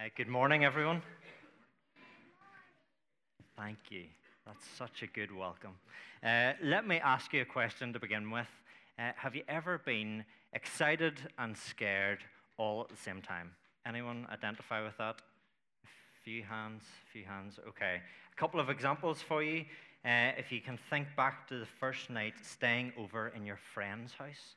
Uh, good morning, everyone. Thank you. That's such a good welcome. Uh, let me ask you a question to begin with. Uh, have you ever been excited and scared all at the same time? Anyone identify with that? A few hands, a few hands. Okay. A couple of examples for you. Uh, if you can think back to the first night staying over in your friend's house.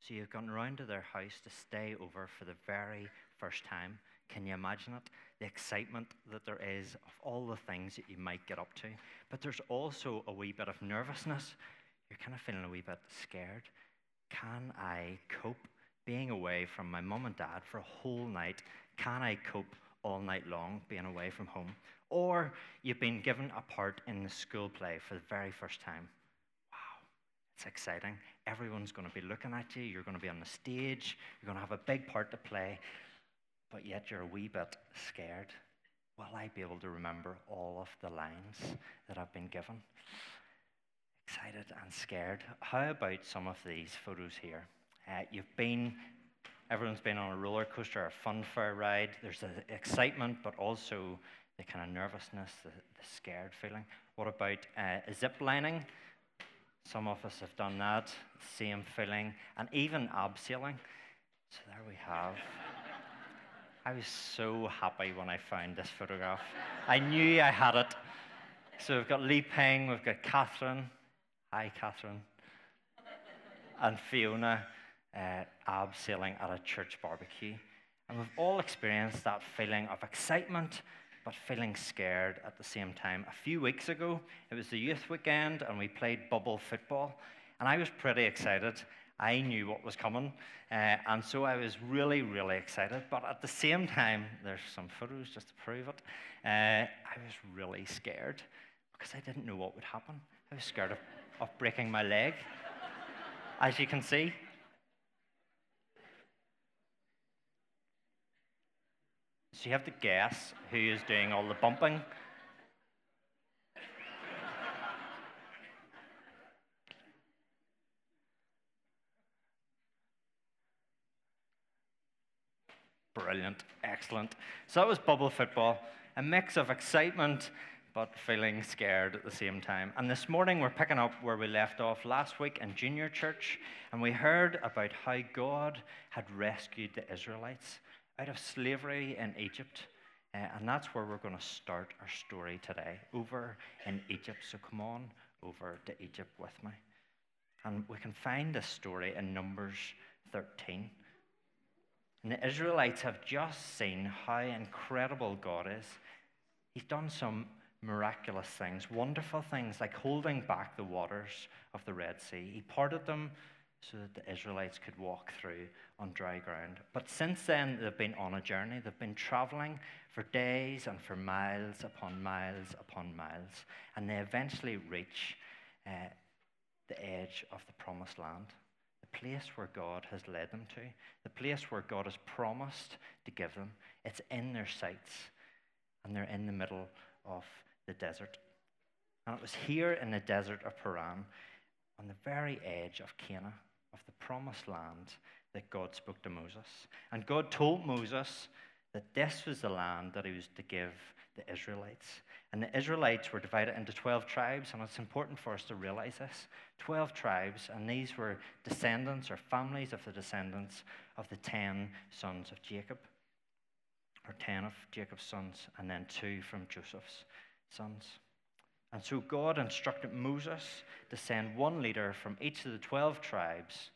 So you've gone round to their house to stay over for the very first time. Can you imagine it? The excitement that there is of all the things that you might get up to. But there's also a wee bit of nervousness. You're kind of feeling a wee bit scared. Can I cope being away from my mum and dad for a whole night? Can I cope all night long being away from home? Or you've been given a part in the school play for the very first time. Wow, it's exciting. Everyone's going to be looking at you. You're going to be on the stage. You're going to have a big part to play but yet you're a wee bit scared. Will I be able to remember all of the lines that I've been given? Excited and scared. How about some of these photos here? Uh, you've been, everyone's been on a roller coaster, a fun fair ride. There's the excitement, but also the kind of nervousness, the, the scared feeling. What about uh, zip lining? Some of us have done that, same feeling, and even abseiling. So there we have. I was so happy when I found this photograph. I knew I had it. So we've got Lee Peng, we've got Catherine. Hi, Catherine. And Fiona uh, abseiling at a church barbecue. And we've all experienced that feeling of excitement, but feeling scared at the same time. A few weeks ago, it was the youth weekend, and we played bubble football. And I was pretty excited. I knew what was coming. Uh, and so I was really, really excited. But at the same time, there's some photos just to prove it. Uh, I was really scared because I didn't know what would happen. I was scared of, of breaking my leg, as you can see. So you have to guess who is doing all the bumping. Brilliant, excellent. So that was bubble football, a mix of excitement but feeling scared at the same time. And this morning we're picking up where we left off last week in junior church, and we heard about how God had rescued the Israelites out of slavery in Egypt. Uh, and that's where we're going to start our story today, over in Egypt. So come on over to Egypt with me. And we can find this story in Numbers 13. And the Israelites have just seen how incredible God is. He's done some miraculous things, wonderful things like holding back the waters of the Red Sea. He parted them so that the Israelites could walk through on dry ground. But since then, they've been on a journey. They've been traveling for days and for miles upon miles upon miles. And they eventually reach uh, the edge of the promised land place where God has led them to, the place where God has promised to give them. It's in their sights, and they're in the middle of the desert. And it was here in the desert of Paran, on the very edge of Canaan, of the promised land, that God spoke to Moses. And God told Moses that this was the land that he was to give the Israelites. And the Israelites were divided into 12 tribes, and it's important for us to realize this. 12 tribes, and these were descendants or families of the descendants of the 10 sons of Jacob, or 10 of Jacob's sons, and then two from Joseph's sons. And so God instructed Moses to send one leader from each of the 12 tribes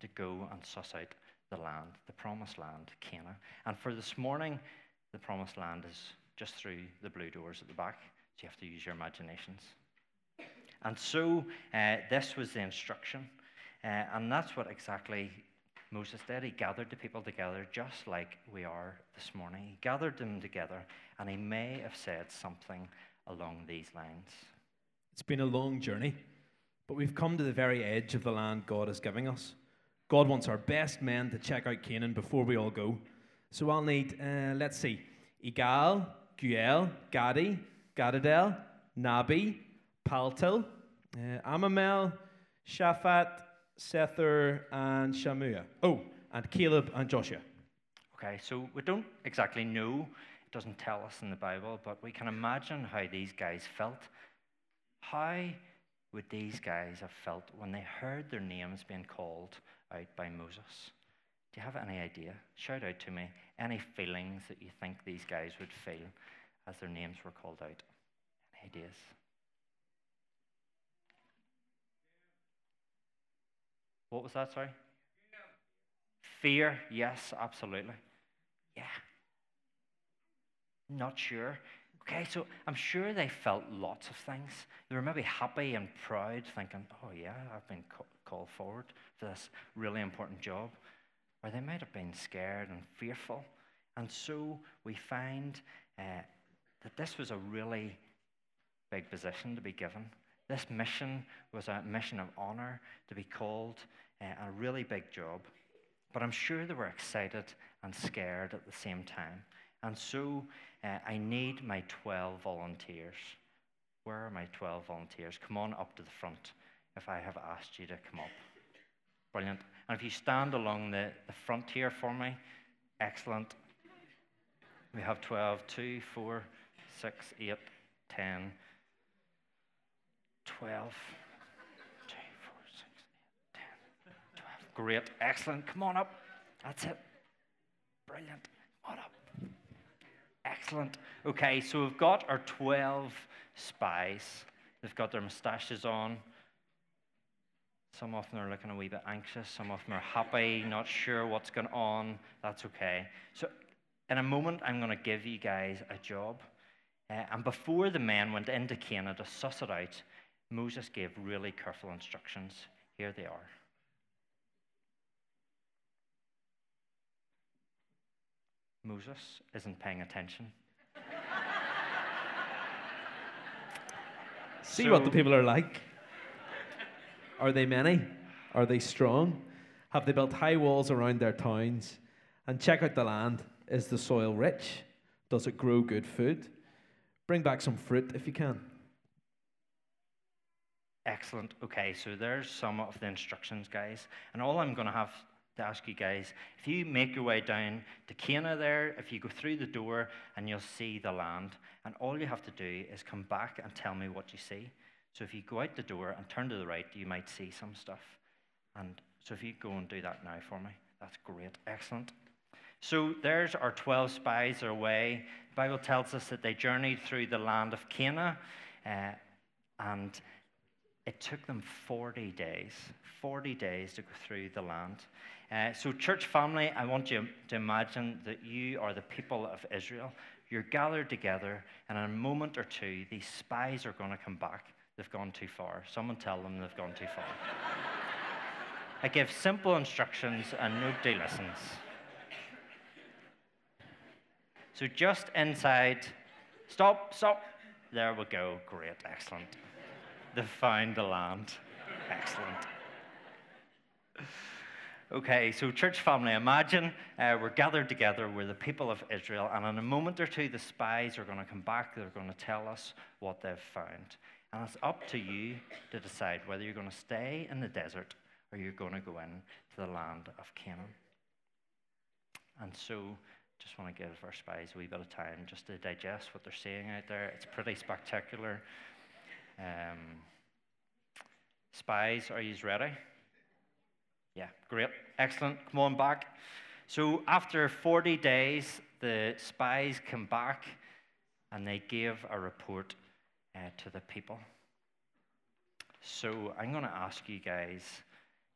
to go and suss out the land, the promised land, Canaan. And for this morning, the promised land is just through the blue doors at the back. So you have to use your imaginations. And so uh, this was the instruction. Uh, and that's what exactly Moses did. He gathered the people together just like we are this morning. He gathered them together, and he may have said something along these lines. It's been a long journey, but we've come to the very edge of the land God is giving us. God wants our best men to check out Canaan before we all go. So I'll need, uh, let's see, Igal, Geuel, Gaddi, Gadadel, Nahbi, Paltil, uh, Amamel, Shaphat, Sethur, and Shammua. Oh, and Caleb and Joshua. Okay, so we don't exactly know it doesn't tell us in the Bible, but we can imagine how these guys felt. How would these guys have felt when they heard their names being called out by Moses? Do you have any idea? Shout out to me any feelings that you think these guys would feel as their names were called out. Any ideas? What was that, sorry? Fear, yes, absolutely. Yeah. Not sure. Okay, so I'm sure they felt lots of things. They were maybe happy and proud, thinking, oh, yeah, I've been called forward for this really important job. Or they might have been scared and fearful. And so we find uh, that this was a really big position to be given. This mission was a mission of honor to be called, uh, a really big job. But I'm sure they were excited and scared at the same time. And so uh, I need my 12 volunteers. Where are my 12 volunteers? Come on up to the front if I have asked you to come up. Brilliant. And if you stand along the, the front here for me, excellent. We have 12, 2, 4, 6, 8, 10, 12. Great, excellent. Come on up. That's it. Brilliant. Come on up. Excellent. Okay, so we've got our 12 spies. They've got their moustaches on. Some of them are looking a wee bit anxious. Some of them are happy, not sure what's going on. That's okay. So, in a moment, I'm going to give you guys a job. Uh, and before the men went into Canaan to suss it out, Moses gave really careful instructions. Here they are. Moses isn't paying attention. See so, what the people are like. Are they many? Are they strong? Have they built high walls around their towns? And check out the land. Is the soil rich? Does it grow good food? Bring back some fruit if you can. Excellent. Okay, so there's some of the instructions, guys. And all I'm going to have to ask you guys if you make your way down to Canaan there, if you go through the door and you'll see the land, and all you have to do is come back and tell me what you see. So if you go out the door and turn to the right, you might see some stuff. And so if you go and do that now for me, that's great. Excellent. So there's our 12 spies away. The Bible tells us that they journeyed through the land of Canaan, uh, and it took them 40 days, 40 days to go through the land. Uh, so, church family, I want you to imagine that you are the people of Israel. You're gathered together, and in a moment or two, these spies are going to come back. They've gone too far. Someone tell them they've gone too far. I give simple instructions, and nobody listens. So, just inside, stop, stop. There we go. Great, excellent. They've found the land. Excellent. Okay, so church family, imagine uh, we're gathered together, we're the people of Israel, and in a moment or two, the spies are going to come back, they're going to tell us what they've found. And it's up to you to decide whether you're going to stay in the desert or you're going to go in to the land of Canaan. And so, just want to give our spies a wee bit of time just to digest what they're seeing out there. It's pretty spectacular. Um, spies, are you ready? Yeah, great. Excellent. Come on back. So after 40 days, the spies come back and they gave a report uh, to the people. So I'm going to ask you guys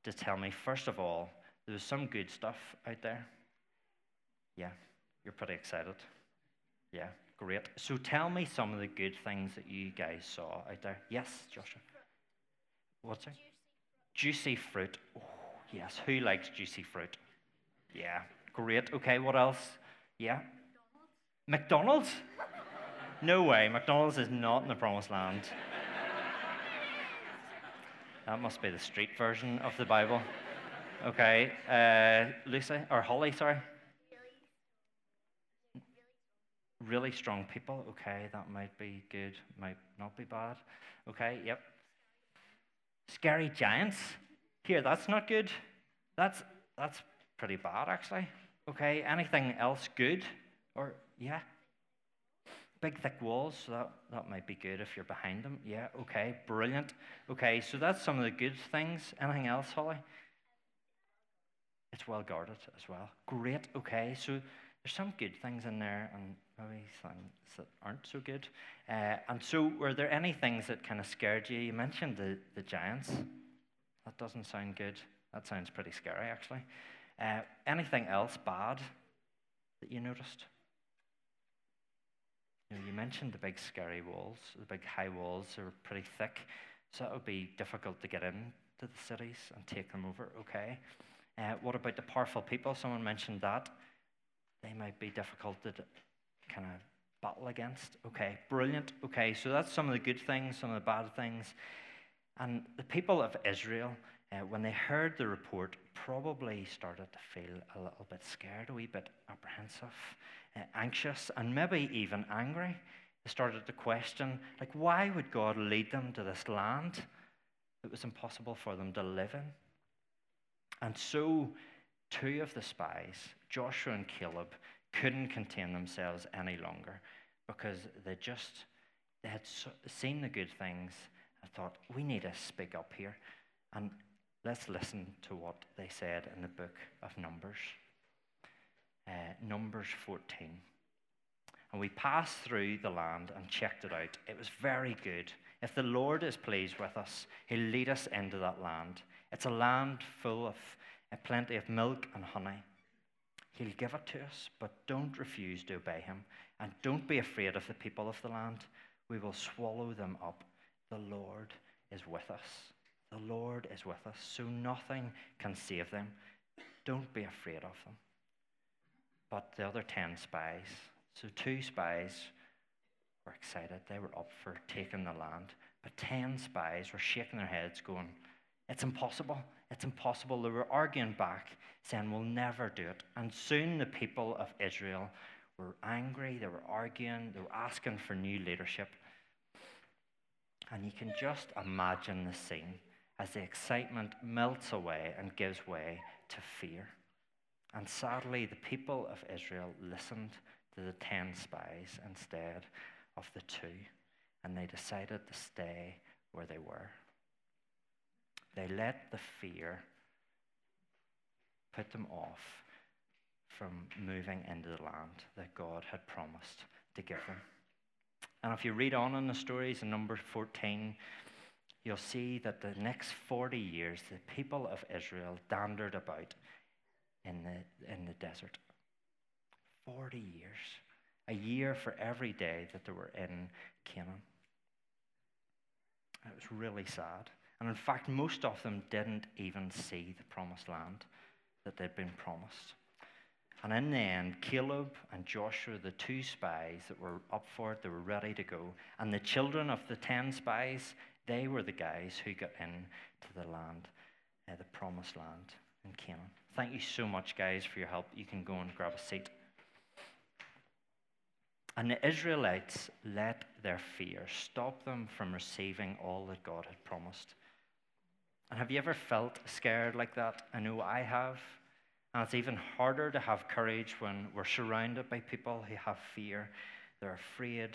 to tell me, first of all, there was some good stuff out there. Yeah, you're pretty excited. Yeah, great. So tell me some of the good things that you guys saw out there. Yes, Joshua. What's it? Juicy fruit. Oh, Yes. Who likes juicy fruit? Yeah. Great. Okay, what else? Yeah. McDonald's? No way. McDonald's is not in the promised land. that must be the street version of the Bible. Okay. Uh, Lucy, or Holly, sorry. Really strong people. Okay, that might be good, might not be bad. Okay, yep. Scary giants. Here, that's not good. That's, that's pretty bad, actually. Okay, anything else good? Or, yeah? Big thick walls, so that, that might be good if you're behind them. Yeah, okay, brilliant. Okay, so that's some of the good things. Anything else, Holly? It's well guarded as well. Great, okay, so there's some good things in there and maybe things that aren't so good. Uh, and so, were there any things that kind of scared you? You mentioned the, the giants. That doesn't sound good. That sounds pretty scary, actually. Uh, anything else bad that you noticed? You, know, you mentioned the big scary walls, the big high walls are pretty thick, so it would be difficult to get into the cities and take them over, okay? Uh, what about the powerful people? Someone mentioned that. They might be difficult to kind of battle against. Okay, brilliant. Okay, so that's some of the good things, some of the bad things. And the people of Israel, uh, when they heard the report, probably started to feel a little bit scared, a wee bit apprehensive uh, anxious, and maybe even angry. They started to question, like, why would God lead them to this land that was impossible for them to live in? And so, two of the spies, Joshua and Caleb, couldn't contain themselves any longer because they just they had seen the good things and thought, we need to speak up here. And let's listen to what they said in the book of Numbers uh, Numbers 14. And we passed through the land and checked it out. It was very good. If the Lord is pleased with us, He'll lead us into that land. It's a land full of uh, plenty of milk and honey. He'll give it to us, but don't refuse to obey Him. And don't be afraid of the people of the land. We will swallow them up. The Lord is with us. The Lord is with us, so nothing can save them. Don't be afraid of them but the other 10 spies. So two spies were excited. They were up for taking the land. But 10 spies were shaking their heads, going, It's impossible. It's impossible. They were arguing back, saying, We'll never do it. And soon the people of Israel were angry. They were arguing. They were asking for new leadership. And you can just imagine the scene as the excitement melts away and gives way to fear. And sadly, the people of Israel listened to the ten spies instead of the two, and they decided to stay where they were. They let the fear put them off from moving into the land that God had promised to give them. And if you read on in the stories in number 14, you'll see that the next 40 years, the people of Israel dandered about in the, in the desert. 40 years. A year for every day that they were in Canaan. It was really sad. And in fact, most of them didn't even see the promised land that they'd been promised. And in the end, Caleb and Joshua, the two spies that were up for it, they were ready to go. And the children of the ten spies, they were the guys who got into the land, uh, the promised land in Canaan. Thank you so much, guys, for your help. You can go and grab a seat. And the Israelites let their fear stop them from receiving all that God had promised. And have you ever felt scared like that? I know I have. And it's even harder to have courage when we're surrounded by people who have fear. They're afraid.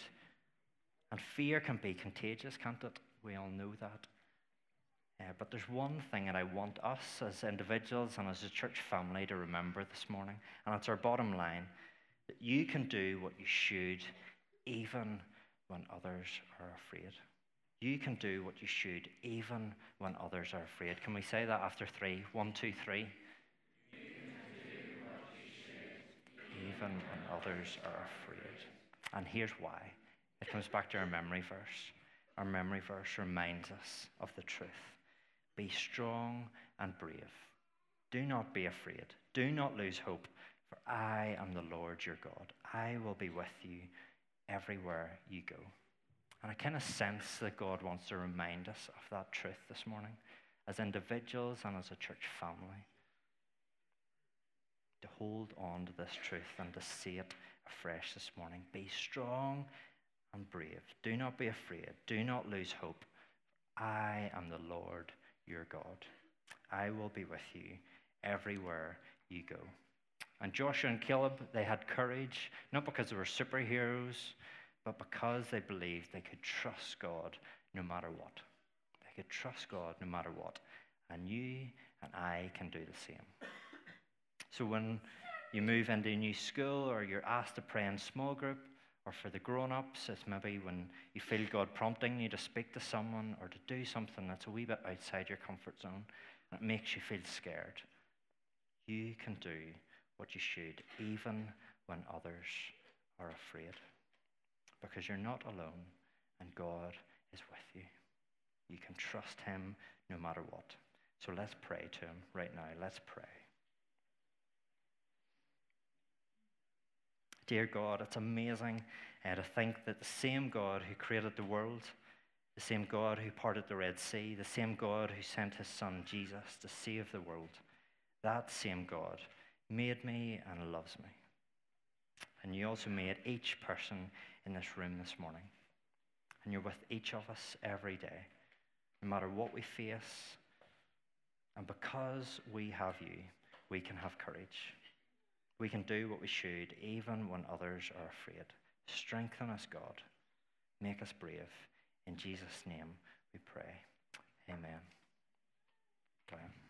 And fear can be contagious, can't it? We all know that. Uh, but there's one thing that I want us as individuals and as a church family to remember this morning, and it's our bottom line that you can do what you should even when others are afraid. You can do what you should even when others are afraid. Can we say that after three? One, two, three. Even when others are afraid. And here's why it comes back to our memory verse. Our memory verse reminds us of the truth. Be strong and brave. Do not be afraid. Do not lose hope, for I am the Lord your God. I will be with you everywhere you go. And I kind of sense that God wants to remind us of that truth this morning as individuals and as a church family. To hold on to this truth and to see it afresh this morning. Be strong and brave. Do not be afraid. Do not lose hope. I am the Lord your God. I will be with you everywhere you go. And Joshua and Caleb, they had courage, not because they were superheroes, but because they believed they could trust God no matter what. They could trust God no matter what. And you and I can do the same. So when you move into a new school or you're asked to pray in small group, or for the grown ups, it's maybe when you feel God prompting you to speak to someone or to do something that's a wee bit outside your comfort zone and it makes you feel scared. You can do what you should, even when others are afraid. Because you're not alone and God is with you. You can trust Him no matter what. So let's pray to Him right now. Let's pray. Dear God, it's amazing uh, to think that the same God who created the world, the same God who parted the Red Sea, the same God who sent his Son Jesus to save the world, that same God made me and loves me. And you also made each person in this room this morning. And you're with each of us every day, no matter what we face. And because we have you, we can have courage. We can do what we should even when others are afraid. Strengthen us, God. Make us brave. In Jesus' name we pray. Amen. Graham.